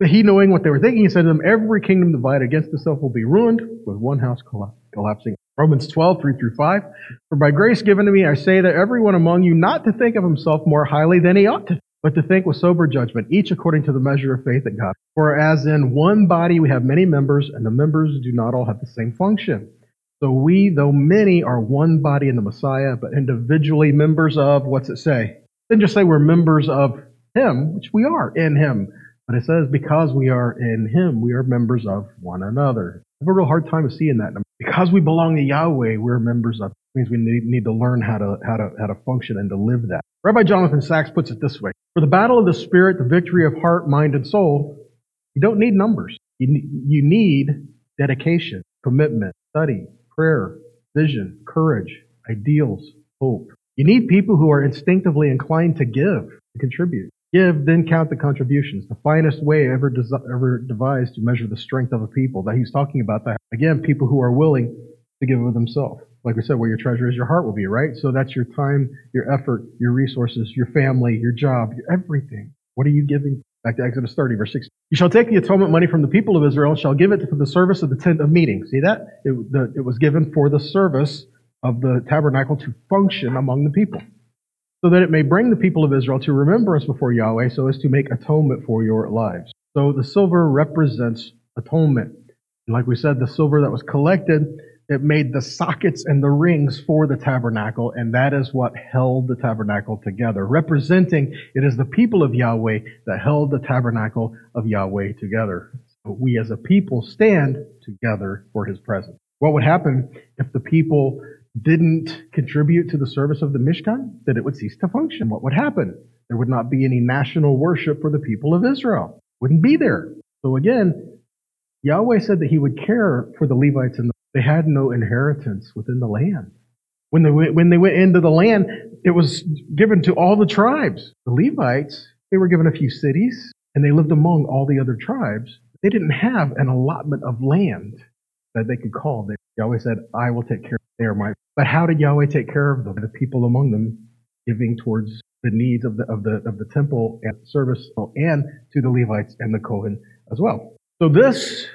But he, knowing what they were thinking, he said to them, Every kingdom divided against itself will be ruined, with one house collapsing. Romans 12, 3 through 5. For by grace given to me, I say that everyone among you not to think of himself more highly than he ought to, but to think with sober judgment, each according to the measure of faith that God. For as in one body we have many members, and the members do not all have the same function. So we, though many, are one body in the Messiah, but individually members of, what's it say? Then just say we're members of Him, which we are in Him. But it says because we are in Him, we are members of one another. I have a real hard time of seeing that. Because we belong to Yahweh, we're members of. It means we need, need to learn how to how to how to function and to live that. Rabbi Jonathan Sacks puts it this way: For the battle of the spirit, the victory of heart, mind, and soul, you don't need numbers. You, you need dedication, commitment, study, prayer, vision, courage, ideals, hope. You need people who are instinctively inclined to give, to contribute. Give, then count the contributions. The finest way ever, ever devised to measure the strength of a people. That he's talking about that. Again, people who are willing to give of themselves. Like we said, where your treasure is, your heart will be, right? So that's your time, your effort, your resources, your family, your job, your everything. What are you giving? Back to Exodus 30, verse 6. You shall take the atonement money from the people of Israel and shall give it for the service of the tent of meeting. See that? It, the, it was given for the service of the tabernacle to function among the people. So that it may bring the people of Israel to remembrance before Yahweh so as to make atonement for your lives. So the silver represents atonement. And like we said, the silver that was collected it made the sockets and the rings for the tabernacle, and that is what held the tabernacle together. Representing it is the people of Yahweh that held the tabernacle of Yahweh together. So we as a people stand together for his presence. What would happen if the people didn't contribute to the service of the Mishkan? That it would cease to function. What would happen? There would not be any national worship for the people of Israel. Wouldn't be there. So again, Yahweh said that he would care for the Levites and the they had no inheritance within the land. When they went, when they went into the land, it was given to all the tribes. The Levites, they were given a few cities, and they lived among all the other tribes. They didn't have an allotment of land that they could call. They, Yahweh said, I will take care of their my. But how did Yahweh take care of them? The people among them giving towards the needs of the of the of the temple and service and to the Levites and the Kohen as well. So this,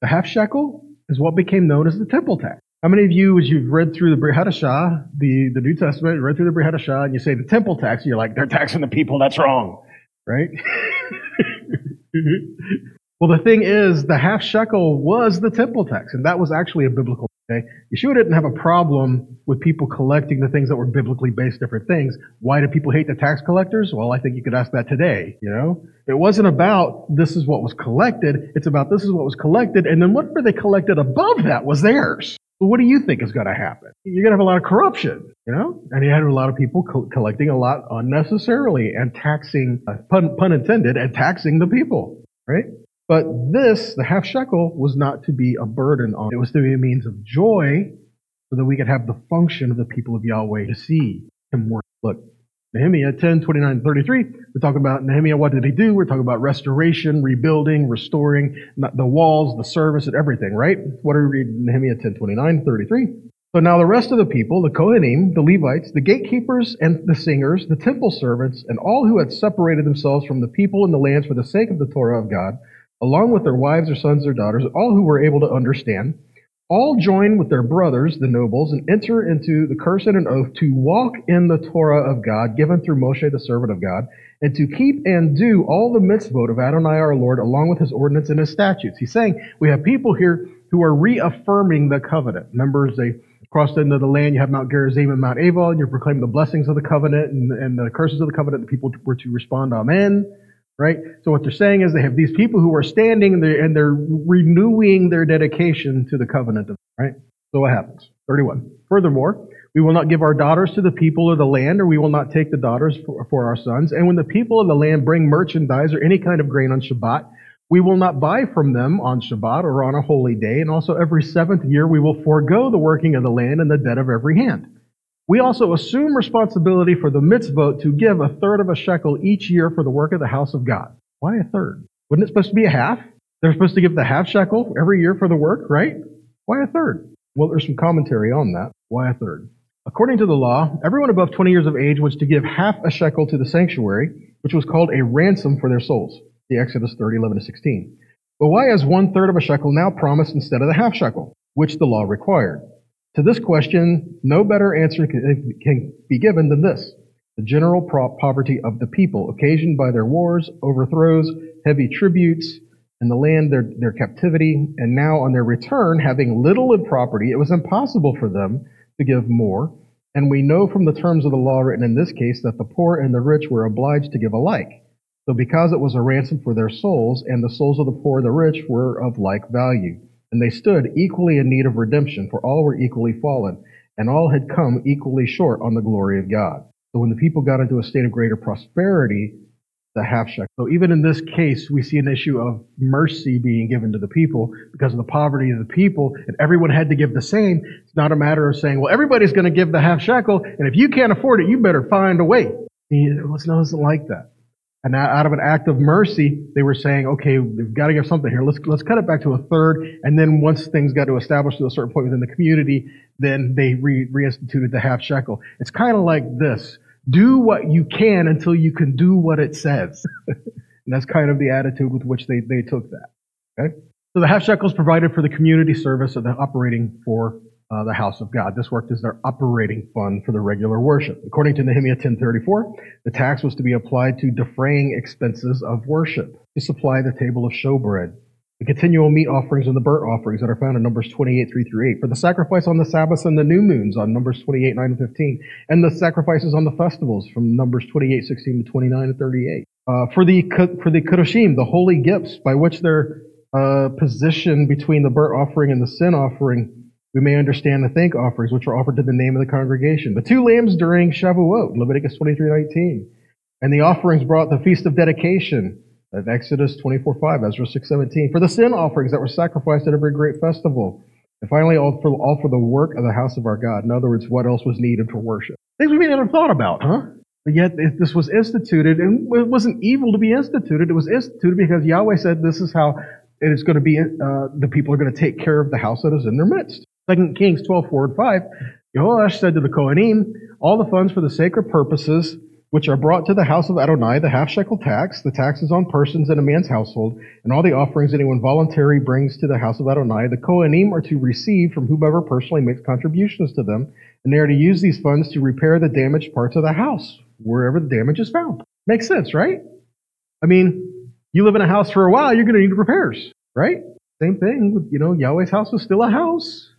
the half shekel, is what became known as the temple tax. How many of you, as you've read through the Brit Hadashah, the, the New Testament, read through the Brit Hadashah, and you say the temple tax, you're like, they're taxing the people, that's wrong, right? well, the thing is, the half shekel was the temple tax, and that was actually a biblical Okay? Yeshua didn't have a problem with people collecting the things that were biblically based different things. Why do people hate the tax collectors? Well, I think you could ask that today, you know? It wasn't about this is what was collected. It's about this is what was collected, and then whatever they collected above that was theirs. What do you think is going to happen? You're going to have a lot of corruption, you know? And you had a lot of people co- collecting a lot unnecessarily and taxing, uh, pun, pun intended, and taxing the people, right? But this, the half shekel, was not to be a burden on. It was to be a means of joy so that we could have the function of the people of Yahweh to see him work. Look, Nehemiah 10, 29, 33, we're talking about Nehemiah, what did he do? We're talking about restoration, rebuilding, restoring the walls, the service, and everything, right? What are we reading? Nehemiah 10, 29, 33. So now the rest of the people, the Kohanim, the Levites, the gatekeepers and the singers, the temple servants, and all who had separated themselves from the people and the lands for the sake of the Torah of God, along with their wives or sons or daughters, all who were able to understand, all join with their brothers, the nobles, and enter into the curse and an oath to walk in the Torah of God given through Moshe, the servant of God, and to keep and do all the mitzvot of Adonai our Lord, along with his ordinance and his statutes. He's saying we have people here who are reaffirming the covenant. Remember, they crossed into the land, you have Mount Gerizim and Mount and you're proclaiming the blessings of the covenant and, and the curses of the covenant. The people were to respond, Amen right? So what they're saying is they have these people who are standing and they're, and they're renewing their dedication to the covenant, right? So what happens? 31. Furthermore, we will not give our daughters to the people of the land, or we will not take the daughters for, for our sons. And when the people of the land bring merchandise or any kind of grain on Shabbat, we will not buy from them on Shabbat or on a holy day. And also every seventh year we will forego the working of the land and the debt of every hand. We also assume responsibility for the mitzvot to give a third of a shekel each year for the work of the house of God. Why a third? Wasn't it supposed to be a half? They're supposed to give the half shekel every year for the work, right? Why a third? Well, there's some commentary on that. Why a third? According to the law, everyone above 20 years of age was to give half a shekel to the sanctuary, which was called a ransom for their souls. The Exodus 30, 11 to 16. But why is one third of a shekel now promised instead of the half shekel, which the law required? To this question, no better answer can be given than this. The general poverty of the people, occasioned by their wars, overthrows, heavy tributes, and the land their, their captivity, and now on their return, having little in property, it was impossible for them to give more. And we know from the terms of the law written in this case that the poor and the rich were obliged to give alike. So because it was a ransom for their souls, and the souls of the poor and the rich were of like value. And they stood equally in need of redemption, for all were equally fallen, and all had come equally short on the glory of God. So when the people got into a state of greater prosperity, the half shekel. So even in this case, we see an issue of mercy being given to the people because of the poverty of the people, and everyone had to give the same. It's not a matter of saying, well, everybody's going to give the half shekel, and if you can't afford it, you better find a way. It wasn't like that. And out of an act of mercy, they were saying, okay, we've got to give something here. Let's, let's cut it back to a third. And then once things got to establish to a certain point within the community, then they re- reinstituted the half shekel. It's kind of like this. Do what you can until you can do what it says. And that's kind of the attitude with which they, they took that. Okay? So the half shekels provided for the community service of the operating for uh, the house of God. This worked as their operating fund for the regular worship. According to Nehemiah 10:34, the tax was to be applied to defraying expenses of worship, to supply the table of showbread, the continual meat offerings and the burnt offerings that are found in Numbers 28, 3 through 8, for the sacrifice on the Sabbaths and the new moons on Numbers 28, 9 and 15, and the sacrifices on the festivals from Numbers 28, 16 to 29 and 38. Uh, for the for the Kedoshim, the holy gifts by which they're uh, positioned between the burnt offering and the sin offering, we may understand the thank offerings which are offered to the name of the congregation. The two lambs during Shavuot, Leviticus 23:19, and the offerings brought the feast of dedication of Exodus 24:5, Ezra 6:17, for the sin offerings that were sacrificed at every great festival. And finally, all for, all for the work of the house of our God. In other words, what else was needed for worship? Things we may have thought about, huh? But yet, this was instituted, and it wasn't evil to be instituted. It was instituted because Yahweh said this is how it is going to be, uh, the people are going to take care of the house that is in their midst. Second Kings 12, 4 and 5, Jehoash said to the Kohanim, all the funds for the sacred purposes which are brought to the house of Adonai, the half shekel tax, the taxes on persons in a man's household, and all the offerings anyone voluntarily brings to the house of Adonai, the Kohanim are to receive from whomever personally makes contributions to them, and they are to use these funds to repair the damaged parts of the house, wherever the damage is found. Makes sense, right? I mean, you live in a house for a while, you're going to need repairs, right? Same thing with, you know, Yahweh's house was still a house.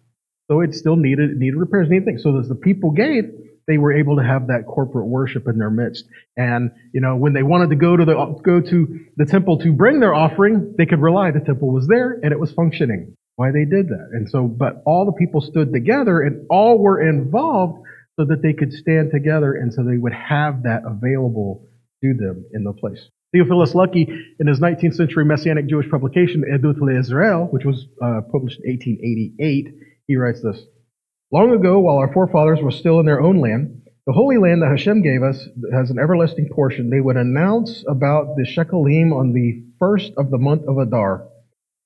So it still needed needed repairs, needed things. So as the people gave, they were able to have that corporate worship in their midst. And you know, when they wanted to go to the go to the temple to bring their offering, they could rely the temple was there and it was functioning. Why they did that. And so, but all the people stood together and all were involved so that they could stand together and so they would have that available to them in the place. Theophilus Lucky, in his 19th century Messianic Jewish publication, Edut Le Israel, which was uh, published in 1888, he writes this Long ago, while our forefathers were still in their own land, the holy land that Hashem gave us has an everlasting portion. They would announce about the Shekalim on the first of the month of Adar.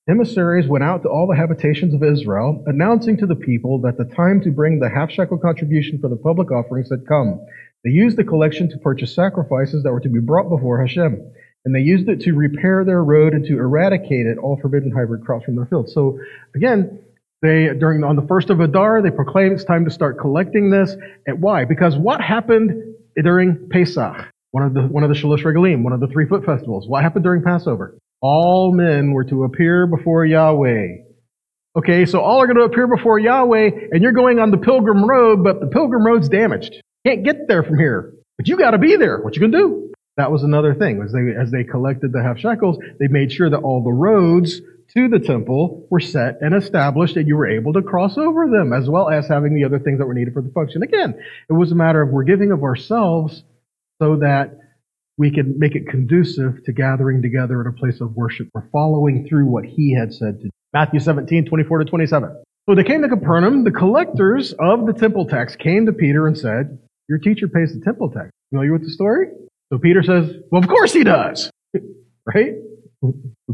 Emissaries went out to all the habitations of Israel, announcing to the people that the time to bring the half shekel contribution for the public offerings had come. They used the collection to purchase sacrifices that were to be brought before Hashem, and they used it to repair their road and to eradicate it, all forbidden hybrid crops from their fields. So again, they, during, on the first of Adar, they proclaim it's time to start collecting this. And why? Because what happened during Pesach? One of the, one of the Shalosh Regalim, one of the three foot festivals. What happened during Passover? All men were to appear before Yahweh. Okay, so all are going to appear before Yahweh, and you're going on the pilgrim road, but the pilgrim road's damaged. Can't get there from here. But you got to be there. What you going to do? That was another thing. As they, as they collected the half shekels, they made sure that all the roads to the temple were set and established and you were able to cross over them as well as having the other things that were needed for the function. Again, it was a matter of we're giving of ourselves so that we can make it conducive to gathering together in a place of worship. We're following through what he had said to. Matthew 17, 24 to 27. So they came to Capernaum. The collectors of the temple tax came to Peter and said, Your teacher pays the temple tax. Familiar with the story? So Peter says, Well, of course he does. right?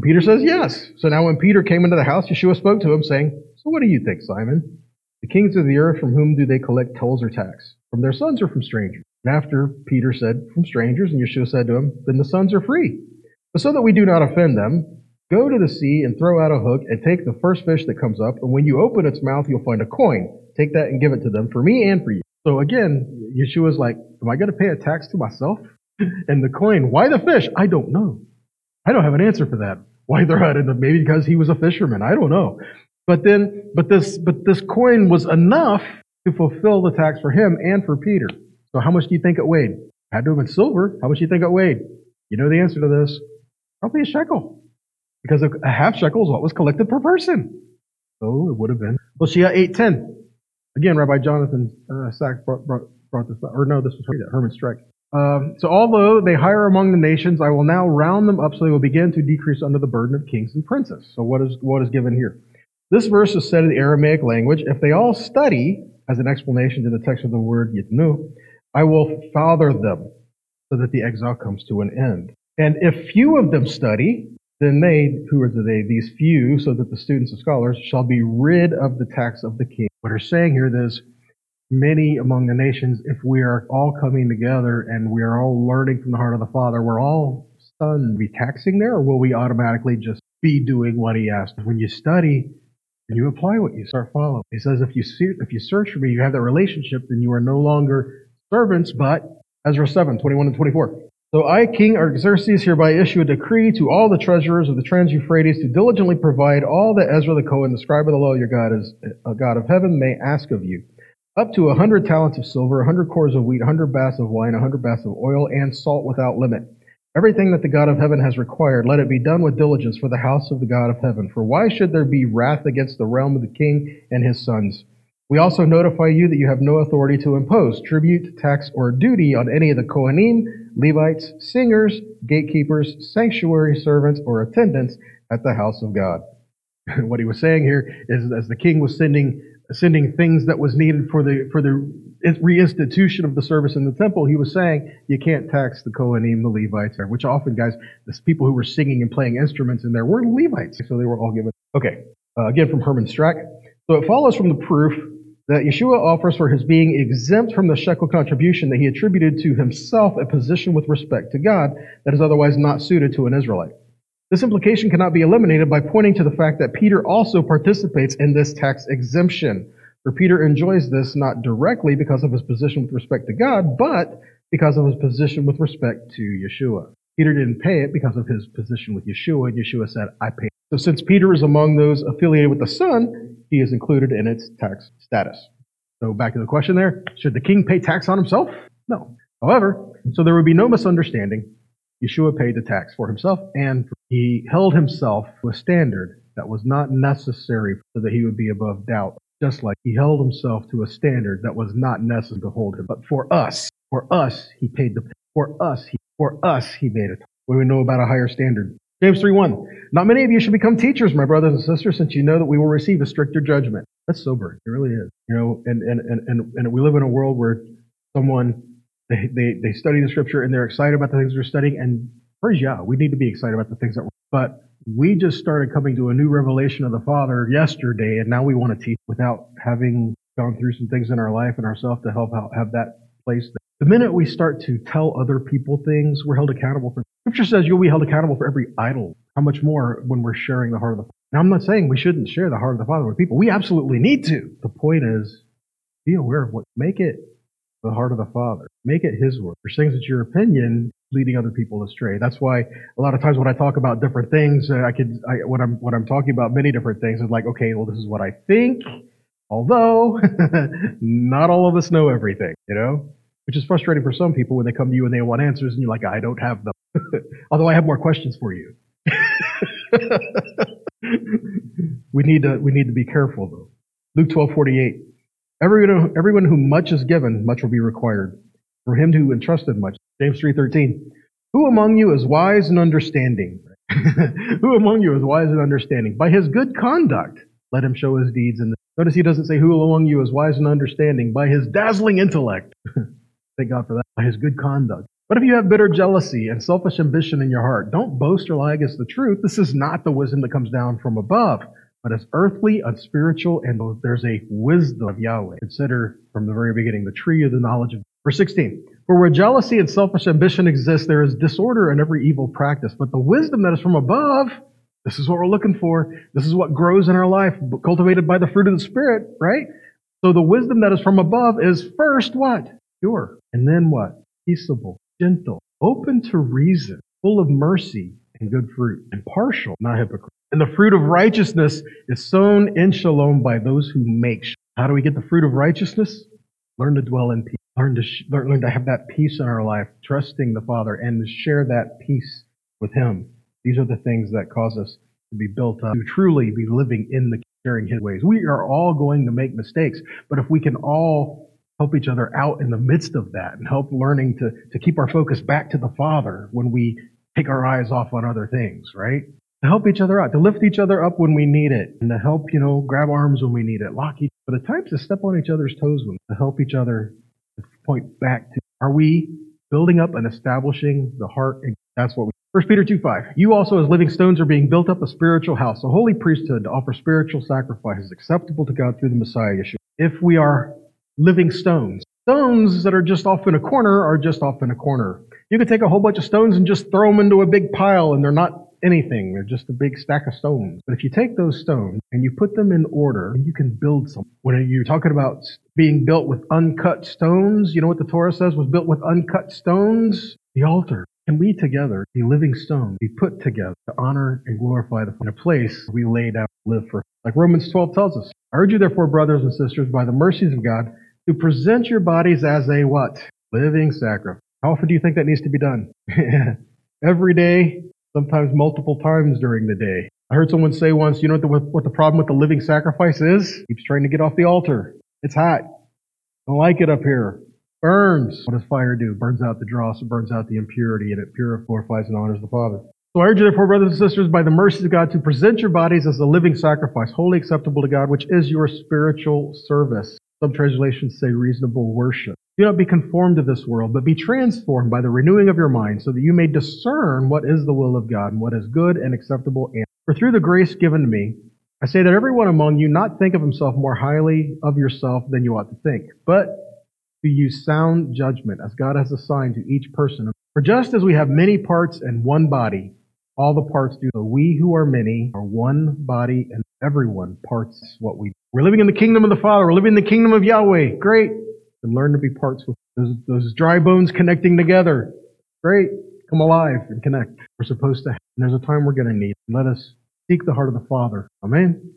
Peter says yes. So now when Peter came into the house, Yeshua spoke to him, saying, So what do you think, Simon? The kings of the earth, from whom do they collect tolls or tax? From their sons or from strangers? And after Peter said, From strangers, and Yeshua said to him, Then the sons are free. But so that we do not offend them, go to the sea and throw out a hook and take the first fish that comes up, and when you open its mouth, you'll find a coin. Take that and give it to them, for me and for you. So again, Yeshua's like, Am I going to pay a tax to myself? and the coin, why the fish? I don't know. I don't have an answer for that. Why they're out maybe because he was a fisherman. I don't know. But then, but this, but this coin was enough to fulfill the tax for him and for Peter. So how much do you think it weighed? Had to have been silver. How much do you think it weighed? You know the answer to this. Probably a shekel. Because a half shekel is what was collected per person. So it would have been. Hosea 8.10. Again, Rabbi Jonathan uh, brought, brought, brought this up. Or no, this was Herman Strack. Um, so although they hire among the nations, I will now round them up so they will begin to decrease under the burden of kings and princes. So what is what is given here? This verse is said in the Aramaic language. If they all study, as an explanation to the text of the word yitnu, I will father them so that the exile comes to an end. And if few of them study, then they, who are they, these few, so that the students and scholars shall be rid of the tax of the king. What are saying here is many among the nations, if we are all coming together and we are all learning from the heart of the Father, we're all son be taxing there, or will we automatically just be doing what he asked? When you study and you apply what you start following, he says, if you see, if you search for me, you have that relationship, then you are no longer servants, but Ezra 7, 21 and 24. So I, King Artaxerxes, hereby issue a decree to all the treasurers of the Trans-Euphrates to diligently provide all that Ezra the Cohen, the scribe of the law, your God is a God of heaven, may ask of you. Up to a hundred talents of silver, a hundred cores of wheat, a hundred baths of wine, a hundred baths of oil, and salt without limit. Everything that the God of heaven has required, let it be done with diligence for the house of the God of heaven. For why should there be wrath against the realm of the king and his sons? We also notify you that you have no authority to impose tribute, tax, or duty on any of the Kohanim, Levites, singers, gatekeepers, sanctuary servants, or attendants at the house of God. what he was saying here is as the king was sending sending things that was needed for the for the reinstitution of the service in the temple, he was saying you can't tax the Kohanim, the Levites, which often guys, the people who were singing and playing instruments in there were Levites, so they were all given. Okay, uh, again from Herman Strack. So it follows from the proof that Yeshua offers for his being exempt from the shekel contribution that he attributed to himself a position with respect to God that is otherwise not suited to an Israelite. This implication cannot be eliminated by pointing to the fact that Peter also participates in this tax exemption. For Peter enjoys this not directly because of his position with respect to God, but because of his position with respect to Yeshua. Peter didn't pay it because of his position with Yeshua, and Yeshua said, I pay. So since Peter is among those affiliated with the Son, he is included in its tax status. So back to the question there, should the king pay tax on himself? No. However, so there would be no misunderstanding. Yeshua paid the tax for himself and he held himself to a standard that was not necessary so that he would be above doubt. Just like he held himself to a standard that was not necessary to hold him. But for us, for us, he paid the, for us, he, for us, he made it. We know about a higher standard. James 3.1. Not many of you should become teachers, my brothers and sisters, since you know that we will receive a stricter judgment. That's sober. It really is. You know, and, and, and, and, and we live in a world where someone, they, they, they study the scripture and they're excited about the things they're studying. And praise yeah, we need to be excited about the things that we're, but we just started coming to a new revelation of the Father yesterday, and now we want to teach without having gone through some things in our life and ourselves to help out, have that place. The minute we start to tell other people things, we're held accountable for. Scripture says you'll be held accountable for every idol. How much more when we're sharing the heart of the Father? Now, I'm not saying we shouldn't share the heart of the Father with people. We absolutely need to. The point is, be aware of what, make it the heart of the Father. Make it His word. There's things that your opinion leading other people astray. That's why a lot of times when I talk about different things, uh, I could, I, when I'm, when I'm talking about many different things, it's like, okay, well, this is what I think. Although, not all of us know everything, you know? which is frustrating for some people when they come to you and they want answers and you're like, I don't have them. Although I have more questions for you. we need to we need to be careful though. Luke twelve forty eight. Everyone, everyone who much is given, much will be required. For him who entrusted much. James three thirteen. Who among you is wise and understanding? who among you is wise and understanding? By his good conduct, let him show his deeds. And notice he doesn't say who among you is wise and understanding. By his dazzling intellect. Thank God for that. By his good conduct. But if you have bitter jealousy and selfish ambition in your heart, don't boast or lie against the truth. This is not the wisdom that comes down from above, but it's earthly, unspiritual, and there's a wisdom of Yahweh. Consider from the very beginning the tree of the knowledge of. Verse 16. For where jealousy and selfish ambition exist, there is disorder and every evil practice. But the wisdom that is from above, this is what we're looking for. This is what grows in our life, cultivated by the fruit of the Spirit, right? So the wisdom that is from above is first what? Pure. And then what? Peaceable, gentle, open to reason, full of mercy and good fruit, impartial, not hypocrite. And the fruit of righteousness is sown in shalom by those who make shalom. How do we get the fruit of righteousness? Learn to dwell in peace. Learn to, sh- learn to have that peace in our life, trusting the Father and to share that peace with Him. These are the things that cause us to be built up, to truly be living in the sharing His ways. We are all going to make mistakes, but if we can all help each other out in the midst of that and help learning to, to keep our focus back to the Father when we take our eyes off on other things, right? To help each other out, to lift each other up when we need it, and to help, you know, grab arms when we need it, lock each but the times to step on each other's toes when to help each other to point back to are we building up and establishing the heart and that's what we First Peter 2 5. You also, as living stones, are being built up a spiritual house, a holy priesthood to offer spiritual sacrifices acceptable to God through the Messiah Yeshua. If we are living stones. Stones that are just off in a corner are just off in a corner. You could take a whole bunch of stones and just throw them into a big pile and they're not anything. They're just a big stack of stones. But if you take those stones and you put them in order, you can build something. When you're talking about being built with uncut stones, you know what the Torah says was built with uncut stones? The altar. Can we together be living stones, be put together to honor and glorify the in a place we lay down live for? Like Romans 12 tells us. I urge you therefore, brothers and sisters, by the mercies of God, to present your bodies as a what? Living sacrifice. How often do you think that needs to be done? Every day, sometimes multiple times during the day. I heard someone say once, you know what the, what the problem with the living sacrifice is? Keeps trying to get off the altar. It's hot. Don't like it up here. Burns. What does fire do? Burns out the dross, it burns out the impurity, and it purifies and honors the Father. So I urge you therefore, brothers and sisters, by the mercies of God, to present your bodies as a living sacrifice, wholly acceptable to God, which is your spiritual service. Some translations say reasonable worship. Do not be conformed to this world, but be transformed by the renewing of your mind, so that you may discern what is the will of God, and what is good and acceptable. And for through the grace given to me, I say that everyone among you not think of himself more highly of yourself than you ought to think, but to use sound judgment, as God has assigned to each person. For just as we have many parts and one body, all the parts do. So we who are many are one body, and everyone parts what we do. We're living in the kingdom of the Father. We're living in the kingdom of Yahweh. Great and learn to be parts with those, those dry bones connecting together. Great. Come alive and connect. We're supposed to. And there's a time we're going to need. Let us seek the heart of the Father. Amen.